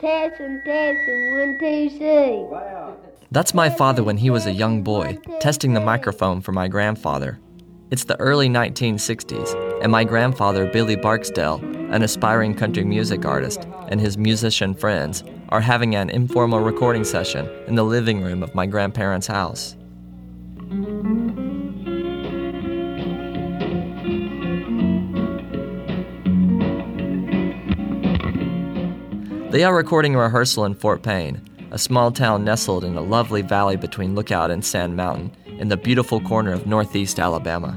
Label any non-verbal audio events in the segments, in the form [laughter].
Testing, testing, one, two, three. That's my father when he was a young boy, testing the microphone for my grandfather. It's the early 1960s, and my grandfather, Billy Barksdale, an aspiring country music artist, and his musician friends are having an informal recording session in the living room of my grandparents' house. They are recording a rehearsal in Fort Payne, a small town nestled in a lovely valley between Lookout and Sand Mountain in the beautiful corner of northeast Alabama.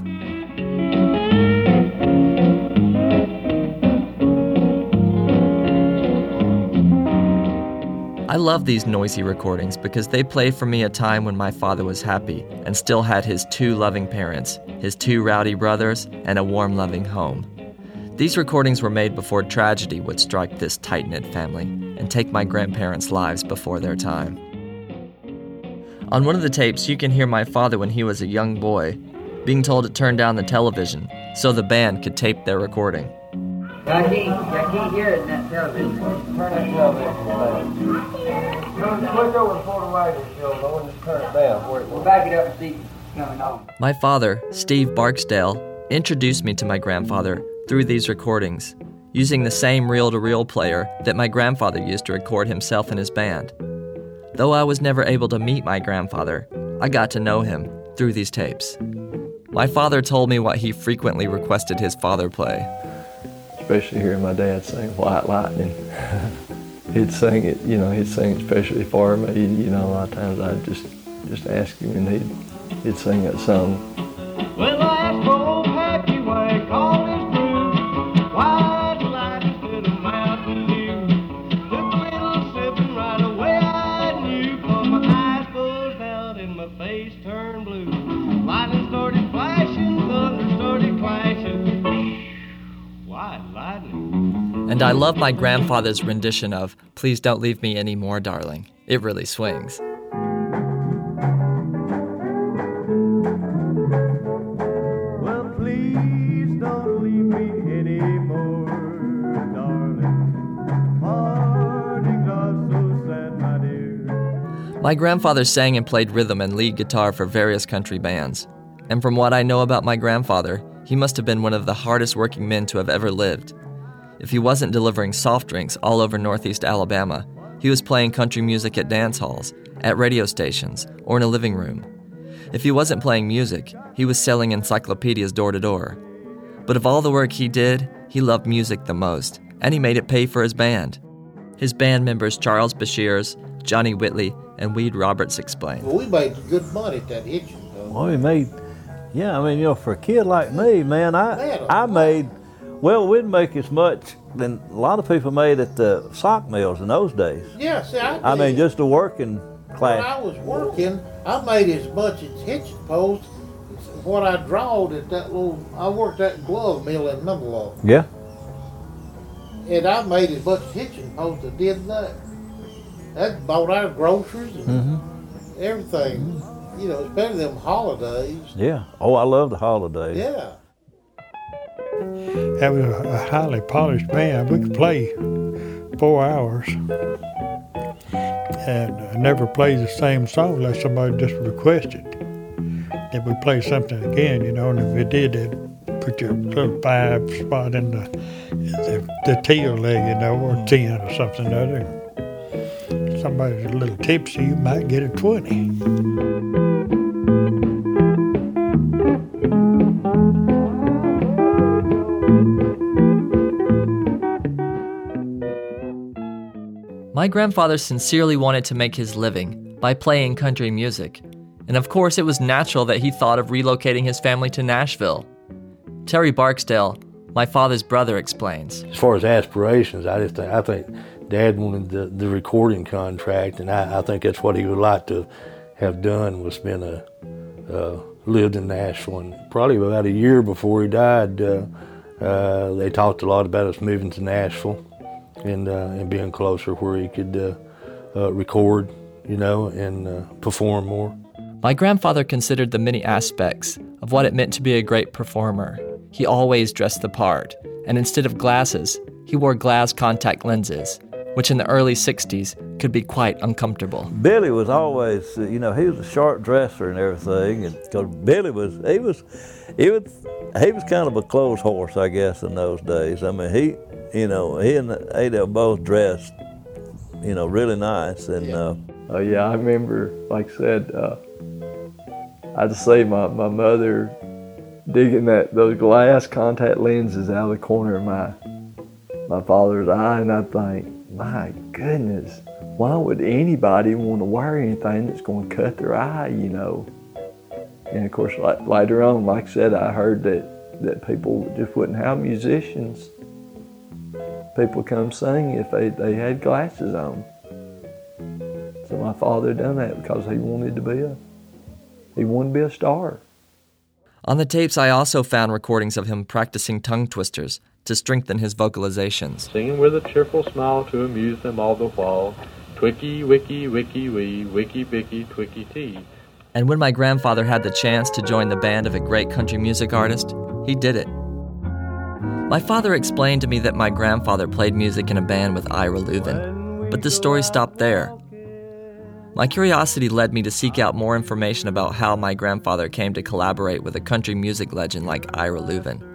I love these noisy recordings because they play for me a time when my father was happy and still had his two loving parents, his two rowdy brothers, and a warm, loving home. These recordings were made before tragedy would strike this tight knit family and take my grandparents' lives before their time. On one of the tapes, you can hear my father when he was a young boy being told to turn down the television so the band could tape their recording. I can't, I can't hear it in that television. Turn that television down. Turn, look over before the radio show, though, and just turn it down. We'll back it up and see if coming on. My father, Steve Barksdale, introduced me to my grandfather through these recordings, using the same reel to reel player that my grandfather used to record himself and his band. Though I was never able to meet my grandfather, I got to know him through these tapes. My father told me what he frequently requested his father play. Especially hearing my dad sing White Lightning. [laughs] he'd sing it, you know, he'd sing it especially for me. You know, a lot of times I'd just just ask him and he'd, he'd sing that song. Well, And I love my grandfather's rendition of Please Don't Leave Me Anymore, Darling. It really swings. Well, please don't leave me anymore, darling. Parting's are so sad, my dear. My grandfather sang and played rhythm and lead guitar for various country bands. And from what I know about my grandfather, he must have been one of the hardest working men to have ever lived. If he wasn't delivering soft drinks all over northeast Alabama, he was playing country music at dance halls, at radio stations, or in a living room. If he wasn't playing music, he was selling encyclopedias door to door. But of all the work he did, he loved music the most, and he made it pay for his band. His band members Charles Bashirs, Johnny Whitley, and Weed Roberts explained. Well, we made good money at that hitching. though. Well, we made, yeah, I mean, you know, for a kid like me, man, I, Man, I made, well, we'd make as much than a lot of people made at the sock mills in those days. Yeah, see, I, I mean, just a working when class. I was working, I made as much as hitching post as what I drawed at that little. I worked that glove mill in Numberlaw, Yeah. and I made as much hitching post as I did that. That bought our groceries and Mm-hmm. everything. You know, it's better than holidays. Yeah. Oh, I love the holidays. Yeah. That was a highly polished band. We could play four hours and never play the same song unless somebody just requested. If we play something again, you know, and if we did, they'd put your little five spot in the the, the tail leg, you know, or mm-hmm. ten or something other. Somebody's a little tipsy, you might get a twenty. My grandfather sincerely wanted to make his living by playing country music, and of course, it was natural that he thought of relocating his family to Nashville. Terry Barksdale, my father's brother, explains. As far as aspirations, I just think I think Dad wanted the, the recording contract, and I, I think that's what he would like to have done was been a uh, lived in Nashville. And probably about a year before he died, uh, uh, they talked a lot about us moving to Nashville and uh, and being closer where he could uh, uh, record, you know, and perform more. My grandfather considered the many aspects of what it meant to be a great performer. He always dressed the part, and instead of glasses, he wore glass contact lenses, which in the early 60s could be quite uncomfortable. Billy was always, uh, you know, he was a sharp dresser and everything, and because Billy was, he was, he was, he was kind of a clothes horse, I guess, in those days. I mean, he, you know, he and Ada both dressed, you know, really nice, and. Uh, Oh yeah, I remember, like I said, uh, I just see my, my mother digging that those glass contact lenses out of the corner of my my father's eye, and I think, my goodness, why would anybody want to wear anything that's going to cut their eye? You know. And of course, like, later on, like I said, I heard that that people just wouldn't have musicians. People come sing if they, they had glasses on. So my father done that because he wanted to be a he wanted to be a star. On the tapes, I also found recordings of him practicing tongue twisters to strengthen his vocalizations. Singing with a cheerful smile to amuse them all the while. Twicky, wicky, wicky, wee, wicky, bicky, twicky, tee. And when my grandfather had the chance to join the band of a great country music artist, he did it. My father explained to me that my grandfather played music in a band with Ira Louvin, but the story stopped there. My curiosity led me to seek out more information about how my grandfather came to collaborate with a country music legend like Ira Louvin.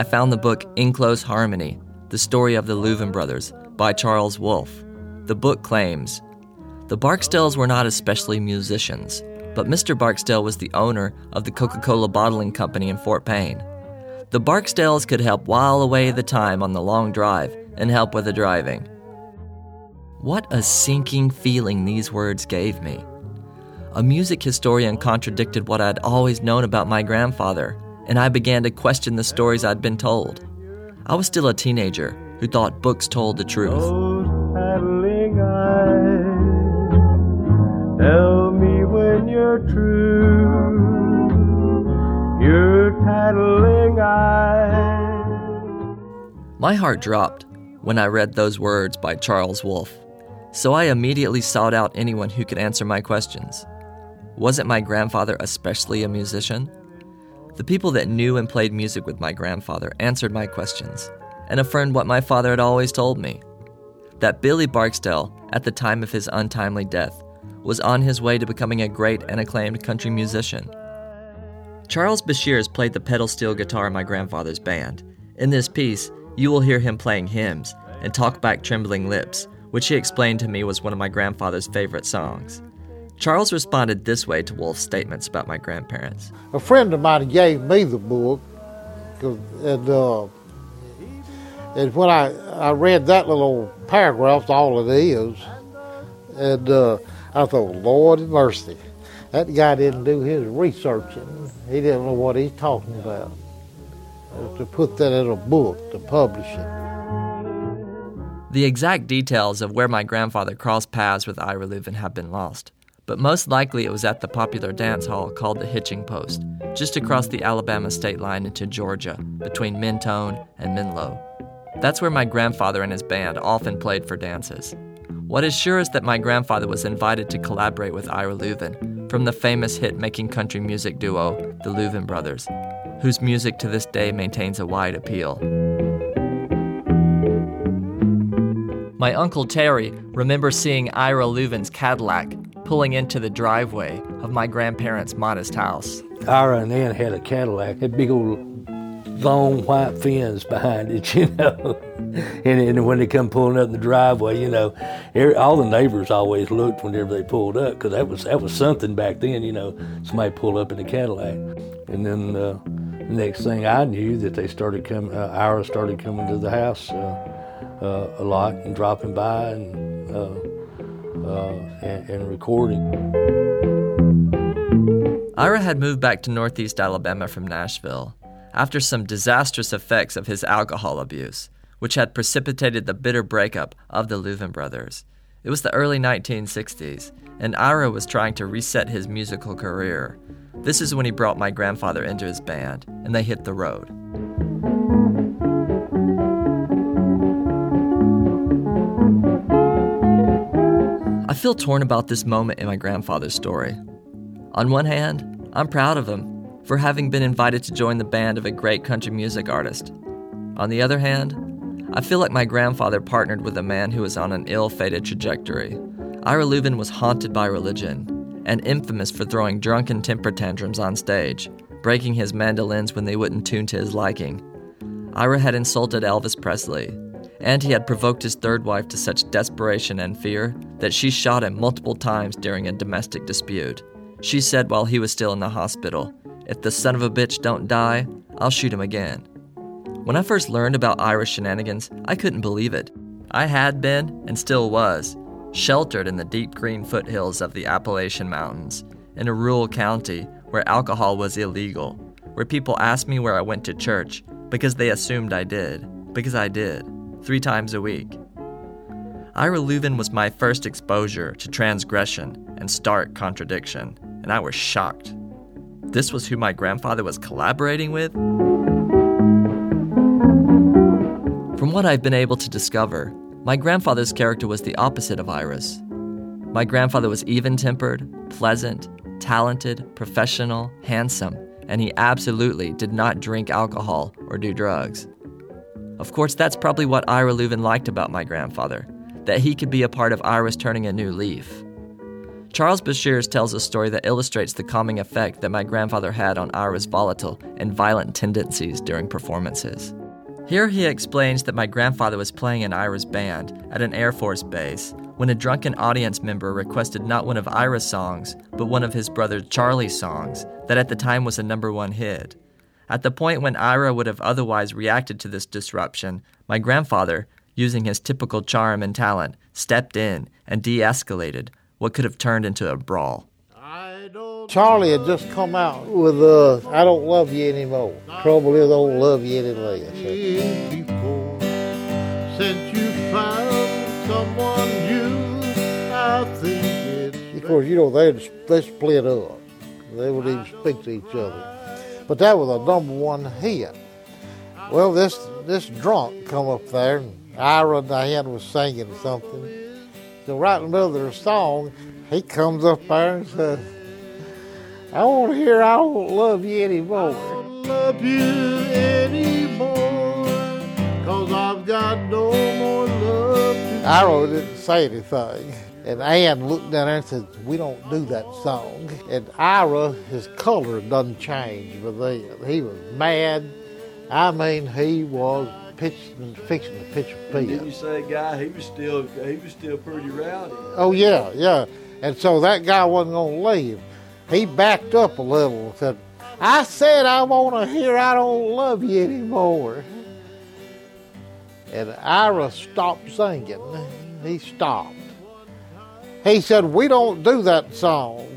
I found the book In Close Harmony The Story of the Louvin Brothers by Charles Wolfe. The book claims The Barksdales were not especially musicians, but Mr. Barksdale was the owner of the Coca Cola bottling company in Fort Payne. The Barksdales could help while away the time on the long drive and help with the driving. What a sinking feeling these words gave me. A music historian contradicted what I'd always known about my grandfather, and I began to question the stories I'd been told. I was still a teenager who thought books told the truth. tell me when you're true. Your tattling. My heart dropped when I read those words by Charles Wolfe, so I immediately sought out anyone who could answer my questions. Wasn't my grandfather especially a musician? The people that knew and played music with my grandfather answered my questions and affirmed what my father had always told me that Billy Barksdale, at the time of his untimely death, was on his way to becoming a great and acclaimed country musician. Charles Bashirs played the pedal steel guitar in my grandfather's band. In this piece, you will hear him playing hymns and Talk Back Trembling Lips, which he explained to me was one of my grandfather's favorite songs. Charles responded this way to Wolfe's statements about my grandparents. A friend of mine gave me the book, and uh, and when I I read that little paragraph, all it is, and uh, I thought, Lord have mercy, that guy didn't do his researching. He didn't know what he's talking about. Uh, To put that in a book, to publish it. The exact details of where my grandfather crossed paths with Ira Louvin have been lost, but most likely it was at the popular dance hall called the Hitching Post, just across the Alabama state line into Georgia, between Mentone and Menlo. That's where my grandfather and his band often played for dances. What is sure is that my grandfather was invited to collaborate with Ira Louvin from the famous hit making country music duo, the Louvin Brothers, whose music to this day maintains a wide appeal. My Uncle Terry remembers seeing Ira Louvin's Cadillac pulling into the driveway of my grandparents' modest house. Ira and Ann had a Cadillac, had big old long white fins behind it, [laughs] you know. and, and when they come pulling up the driveway, you know, every, all the neighbors always looked whenever they pulled up because that was that was something back then, you know. Somebody pulled up in a Cadillac, and then uh, the next thing I knew that they started coming. Uh, Ira started coming to the house uh, uh, a lot and dropping by and. Uh, and, and recording. Ira had moved back to Northeast Alabama from Nashville after some disastrous effects of his alcohol abuse, which had precipitated the bitter breakup of the Louvin brothers. It was the early 1960s, and Ira was trying to reset his musical career. This is when he brought my grandfather into his band, and they hit the road. Feel torn about this moment in my grandfather's story. On one hand, I'm proud of him for having been invited to join the band of a great country music artist. On the other hand, I feel like my grandfather partnered with a man who was on an ill fated trajectory. Ira Louvin was haunted by religion and infamous for throwing drunken temper tantrums on stage, breaking his mandolins when they wouldn't tune to his liking. Ira had insulted Elvis Presley, and he had provoked his third wife to such desperation and fear that she shot him multiple times during a domestic dispute. She said while he was still in the hospital, If the son of a bitch don't die, I'll shoot him again. When I first learned about Ira's shenanigans, I couldn't believe it. I had been, and still was, sheltered in the deep green foothills of the Appalachian Mountains, in a rural county where alcohol was illegal, where people asked me where I went to church because they assumed I did, because I did, three times a week. Ira Louvin was my first exposure to transgression and stark contradiction, and I was shocked. This was who my grandfather was collaborating with? From what I've been able to discover, my grandfather's character was the opposite of Ira's. My grandfather was even tempered, pleasant, talented, professional, handsome, and he absolutely did not drink alcohol or do drugs. Of course, that's probably what Ira Louvin liked about my grandfather that he could be a part of Ira's turning a new leaf. Charles Bashirs tells a story that illustrates the calming effect that my grandfather had on Ira's volatile and violent tendencies during performances. Here he explains that my grandfather was playing in Ira's band at an Air Force base when a drunken audience member requested not one of Ira's songs, but one of his brother Charlie's songs that at the time was a number one hit. At the point when Ira would have otherwise reacted to this disruption, my grandfather, using his typical charm and talent, stepped in and de escalated what could have turned into a brawl. Charlie had just come out with uh, I Don't Love You Anymore. Trouble is, I don't love you any less. before. Since you found someone new, I think it's Of course, you know, they they split up. They wouldn't even speak to each other. But that was a number one hit. Well, this this drunk come up there, and Ira Diane was singing something. So right in the middle of their song, he comes up there and says, I want to hear I don't love you anymore. i love you anymore. Cause I've got no more love to Ira didn't say anything. And Ann looked down there and said, We don't do that song. And Ira, his color done changed with it. He was mad. I mean, he was pitching, fixing to pitch a Didn't you pin. say, guy? He was still he was still pretty rowdy. Oh, yeah, yeah. And so that guy wasn't going to leave. He backed up a little and said, I said I want to hear I don't love you anymore. And Ira stopped singing. He stopped. He said, We don't do that song.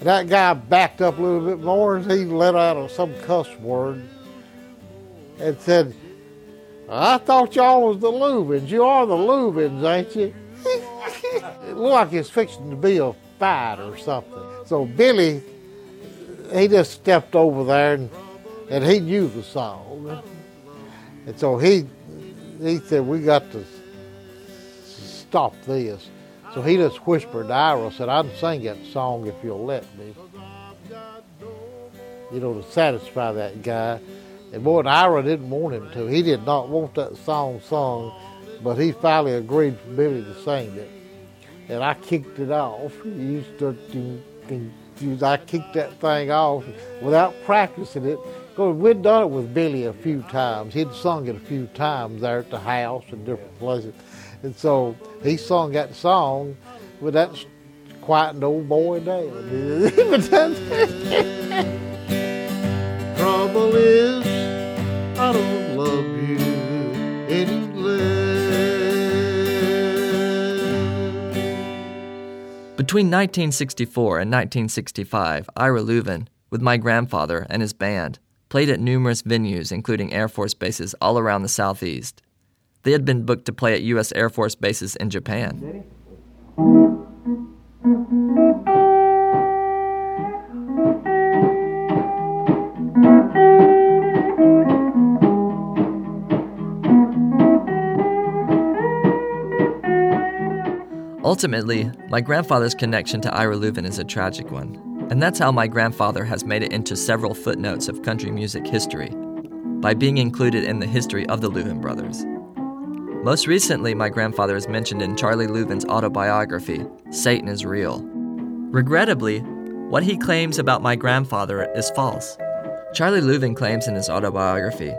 That guy backed up a little bit more and he let out some cuss word and said, I thought y'all was the Lubins. You are the Lubins, ain't you? [laughs] it looked like it's fixing to be a fight or something. So Billy, he just stepped over there and, and he knew the song. And so he he said, We got to stop this. So he just whispered to Ira, said, I'd sing that song if you'll let me. You know, to satisfy that guy. And boy, and Ira didn't want him to. He did not want that song sung, but he finally agreed for Billy to sing it. And I kicked it off. You I kicked that thing off without practicing it. Because we'd done it with Billy a few times. He'd sung it a few times there at the house and different places. And so he sung that song, but that's quieting the old boy down. [laughs] Trouble is, I don't love you any less. Between 1964 and 1965, Ira Louvin, with my grandfather and his band, played at numerous venues, including Air Force bases all around the Southeast. They had been booked to play at U.S. Air Force bases in Japan. Ultimately, my grandfather's connection to Ira Louvin is a tragic one, and that's how my grandfather has made it into several footnotes of country music history. by being included in the history of the Louvin brothers. Most recently, my grandfather is mentioned in Charlie Louvin's autobiography, Satan is Real. Regrettably, what he claims about my grandfather is false. Charlie Louvin claims in his autobiography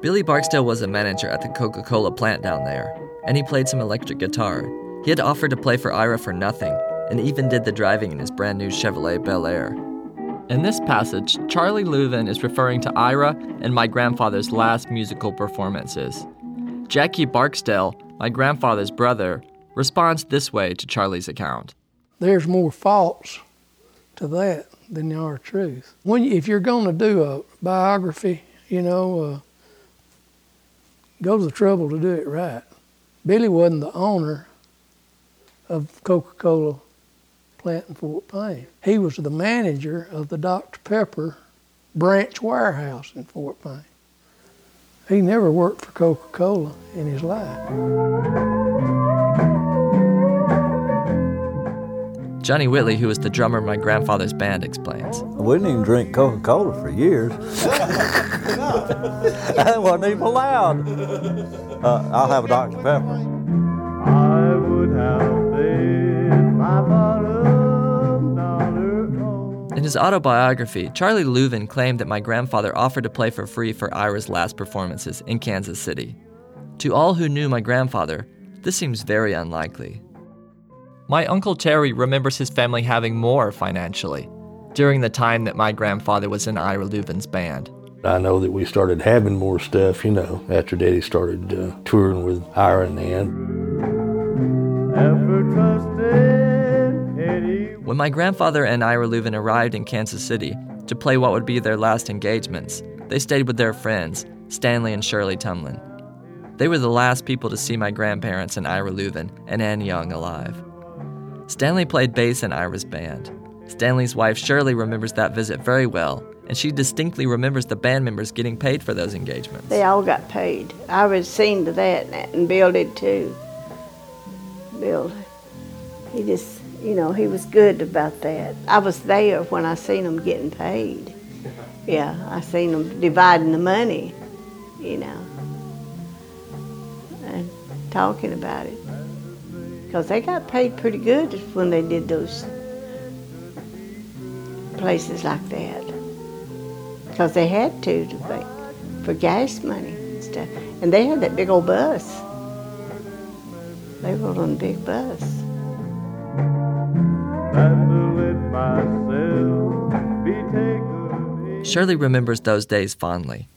Billy Barksdale was a manager at the Coca Cola plant down there, and he played some electric guitar. He had offered to play for Ira for nothing, and even did the driving in his brand new Chevrolet Bel Air. In this passage, Charlie Louvin is referring to Ira and my grandfather's last musical performances. Jackie Barksdale, my grandfather's brother, responds this way to Charlie's account. There's more faults to that than there are truth. When if you're going to do a biography, you know, uh, go to the trouble to do it right. Billy wasn't the owner of Coca-Cola plant in Fort Payne. He was the manager of the Dr. Pepper branch warehouse in Fort Payne. He never worked for Coca-Cola in his life. Johnny Whitley, who was the drummer of my grandfather's band, explains. We didn't even drink Coca Cola for years. [laughs] that wasn't even allowed. Uh, I'll have a Dr. Pepper. I would have paid my bottom dollar In his autobiography, Charlie Louvin claimed that my grandfather offered to play for free for Ira's last performances in Kansas City. To all who knew my grandfather, this seems very unlikely. My Uncle Terry remembers his family having more financially during the time that my grandfather was in Ira Louvin's band. I know that we started having more stuff, you know, after Daddy started uh, touring with Ira and Ann. ever trusted Eddie. When my grandfather and Ira Louvin arrived in Kansas City to play what would be their last engagements, they stayed with their friends, Stanley and Shirley Tumlin. They were the last people to see my grandparents and Ira Louvin and Ann Young alive. Stanley played bass in Ira's band. Stanley's wife Shirley remembers that visit very well, and she distinctly remembers the band members getting paid for those engagements. They all got paid. I was seen to that, and Bill did too. Bill, he just, you know, he was good about that. I was there when I seen them getting paid. Yeah, I seen them dividing the money, you know, and talking about it. Because they got paid pretty good when they did those places like that. Because they had to, to pay for gas money and stuff. And they had that big old bus. They rode on a big bus. Shirley remembers those days fondly.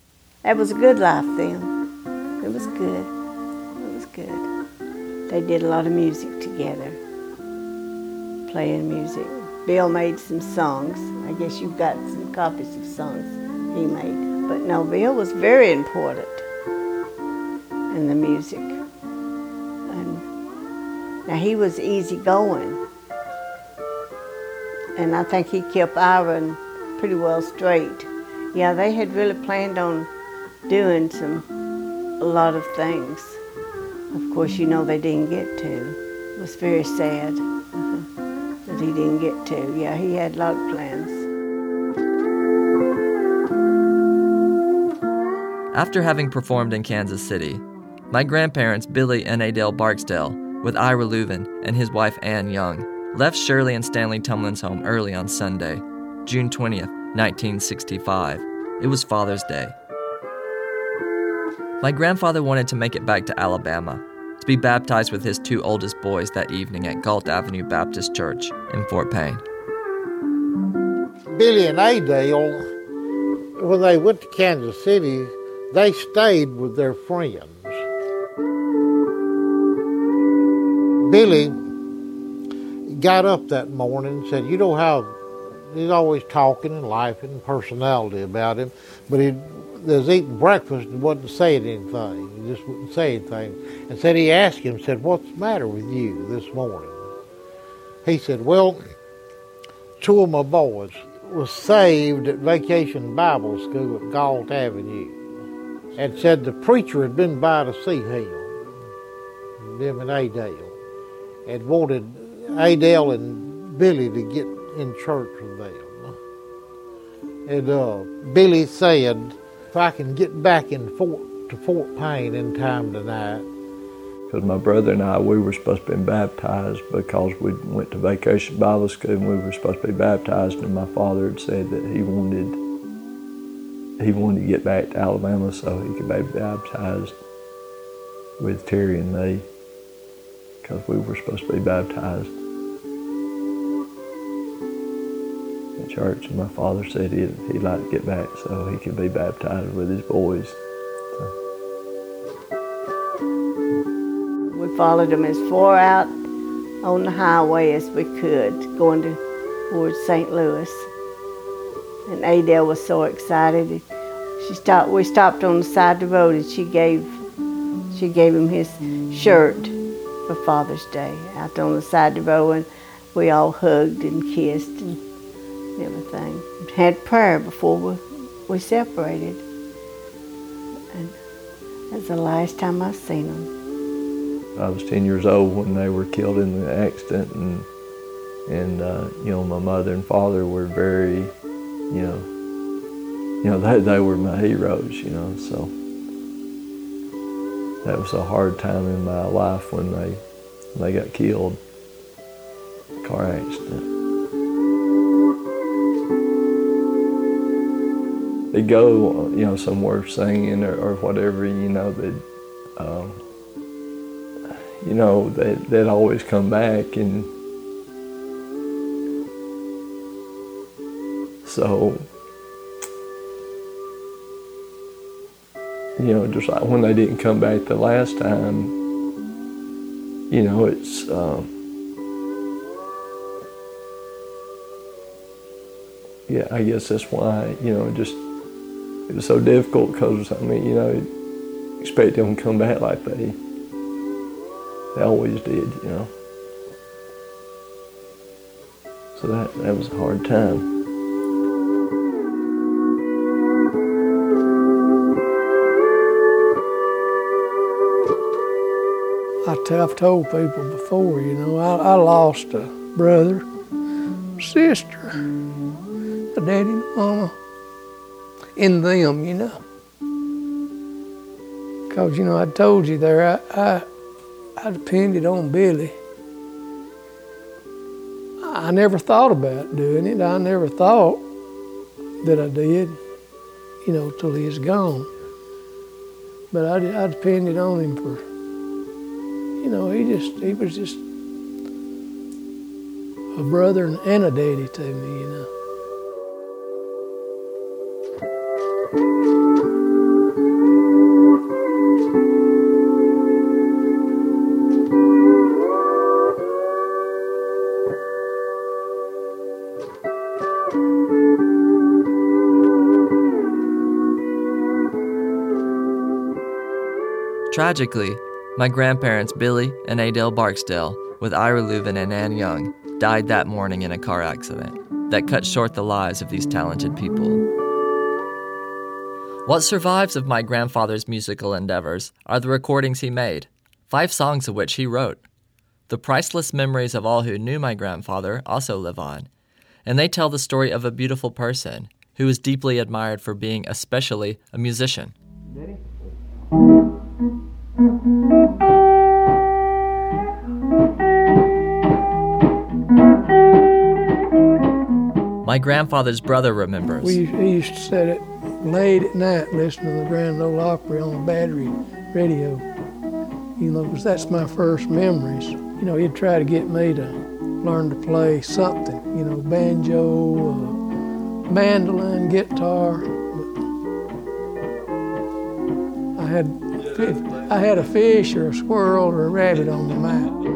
That was a good life then. It was good. It was good. They did a lot of music together, playing music. Bill made some songs. I guess you've got some copies of songs he made. But no, Bill was very important in the music. And now he was easygoing. And I think he kept Iron pretty well straight. Yeah, they had really planned on doing some a lot of things. Of course, you know they didn't get to. It was very sad uh-huh, that he didn't get to. Yeah, he had a lot of plans. After having performed in Kansas City, my grandparents Billy and Adele Barksdale, with Ira Louvin and his wife Ann Young, left Shirley and Stanley Tumlin's home early on Sunday, June 20th, 1965. It was Father's Day. My grandfather wanted to make it back to Alabama to be baptized with his two oldest boys that evening at Gault Avenue Baptist Church in Fort Payne. Billy and Adele, when they went to Kansas City, they stayed with their friends. Billy got up that morning and said, You know how he's always talking and laughing and personality about him, but he was eating breakfast and wasn't saying anything. He just wouldn't say anything. And said he asked him, said, What's the matter with you this morning? He said, Well, two of my boys was saved at Vacation Bible School at Gault Avenue and said the preacher had been by to see him, them and Adele, and wanted Adele and Billy to get in church with them. And uh, Billy said if I can get back in Fort to Fort Payne in time tonight. Because my brother and I, we were supposed to be baptized because we went to vacation Bible school and we were supposed to be baptized. And my father had said that he wanted he wanted to get back to Alabama so he could be baptized with Terry and me because we were supposed to be baptized in church. And my father said he'd, he'd like to get back so he could be baptized with his boys. We followed him as far out on the highway as we could, going to towards St. Louis. And Adele was so excited. She stopped. We stopped on the side of the road, and she gave she gave him his shirt for Father's Day out on the side of the road, and we all hugged and kissed and everything. Had prayer before we, we separated. And that's the last time I seen them. I was 10 years old when they were killed in the accident, and and uh, you know my mother and father were very, you know, you know they they were my heroes, you know. So that was a hard time in my life when they when they got killed, car accident. They go, you know, somewhere singing or, or whatever, you know, that. Um, you know, they, they'd always come back and so, you know, just like when they didn't come back the last time, you know, it's, um, yeah, I guess that's why, you know, just, it was so difficult because, I mean, you know, expect them to come back like they, they always did, you know. So that, that was a hard time. I've told people before, you know, I, I lost a brother, sister, a daddy and a mama in them, you know. Because, you know, I told you there, I, I, I depended on Billy. I never thought about doing it. I never thought that I did, you know, till he was gone. But I, I depended on him for, you know, he just, he was just a brother and a daddy to me, you know. Tragically, my grandparents Billy and Adele Barksdale, with Ira Louvin and Ann Young, died that morning in a car accident that cut short the lives of these talented people. What survives of my grandfather's musical endeavors are the recordings he made, five songs of which he wrote. The priceless memories of all who knew my grandfather also live on, and they tell the story of a beautiful person who was deeply admired for being especially a musician. My grandfather's brother remembers. We used, to sit it late at night listening to the Grand Ole Opry on the battery radio. You know, 'cause that's my first memories. You know, he'd try to get me to learn to play something, you know, banjo, uh, mandolin, guitar. I had, I had a fish or a squirrel or a rabbit on the map.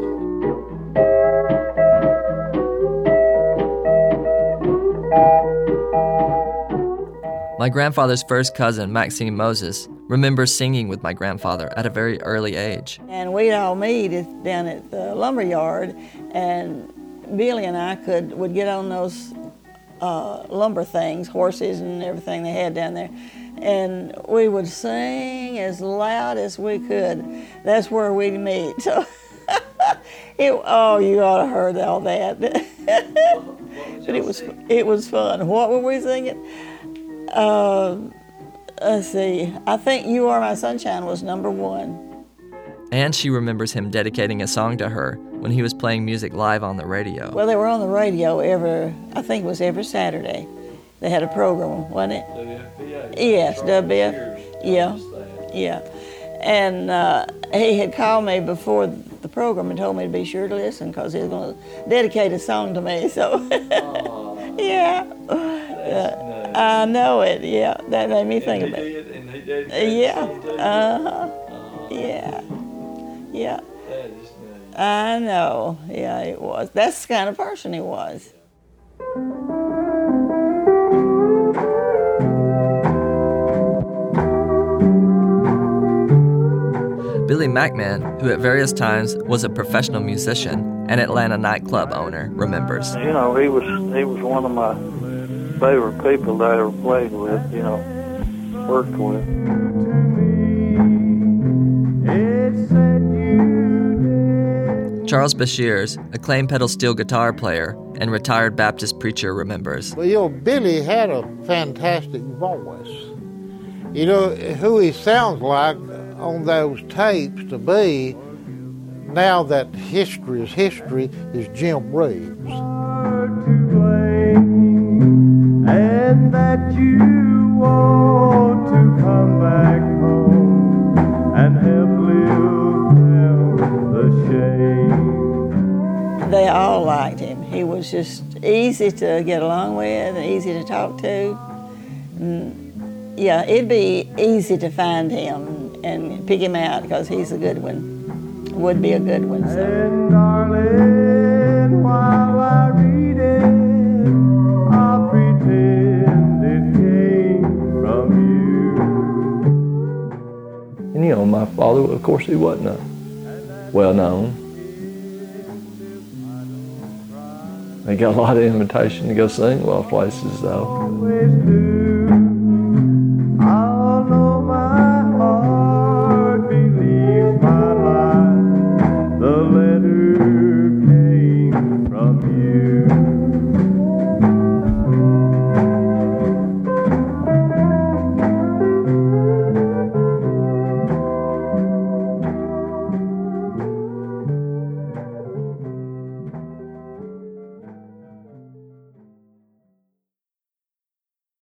My grandfather's first cousin, Maxine Moses, remembers singing with my grandfather at a very early age. And we'd all meet down at the lumber yard, and Billy and I could would get on those uh, lumber things, horses and everything they had down there, and we would sing as loud as we could. That's where we'd meet. [laughs] It, oh, you ought to heard all that. [laughs] but it was it was fun. What were we singing? Uh, let's see. I think "You Are My Sunshine" was number one. And she remembers him dedicating a song to her when he was playing music live on the radio. Well, they were on the radio every. I think it was every Saturday. They had a program, wasn't it? Yes, WF. Yeah, yeah. And uh, he had called me before the program and told me to be sure to listen because he was going to dedicate a song to me. So, [laughs] yeah. Uh, I know it. Yeah, that made me think of it. Yeah. Uh huh. Yeah. Yeah. I know. Yeah, it was. That's the kind of person he was. Billy McMahon, who at various times was a professional musician and Atlanta nightclub owner, remembers. You know, he was he was one of my favorite people that I ever played with. You know, worked with. Charles Bashirs, acclaimed pedal steel guitar player and retired Baptist preacher, remembers. Well, you know, Billy had a fantastic voice. You know, who he sounds like on those tapes to be, now that history is history, is Jim Reeves. And that you want to come back home and help live down the shame. They all liked him. He was just easy to get along with and easy to talk to. And yeah, it'd be easy to find him and pick him out because he's a good one. Would be a good one. So. Father, of course, he wasn't well known. They got a lot of invitation to go sing of places, though.